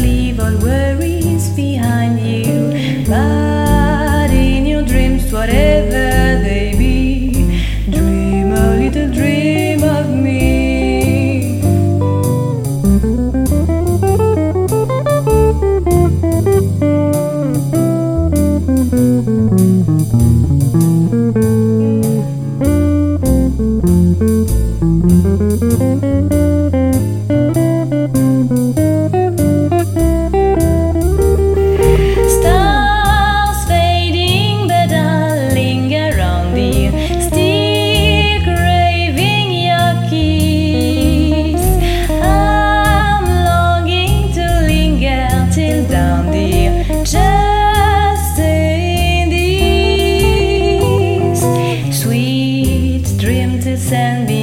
leave alone. Dream till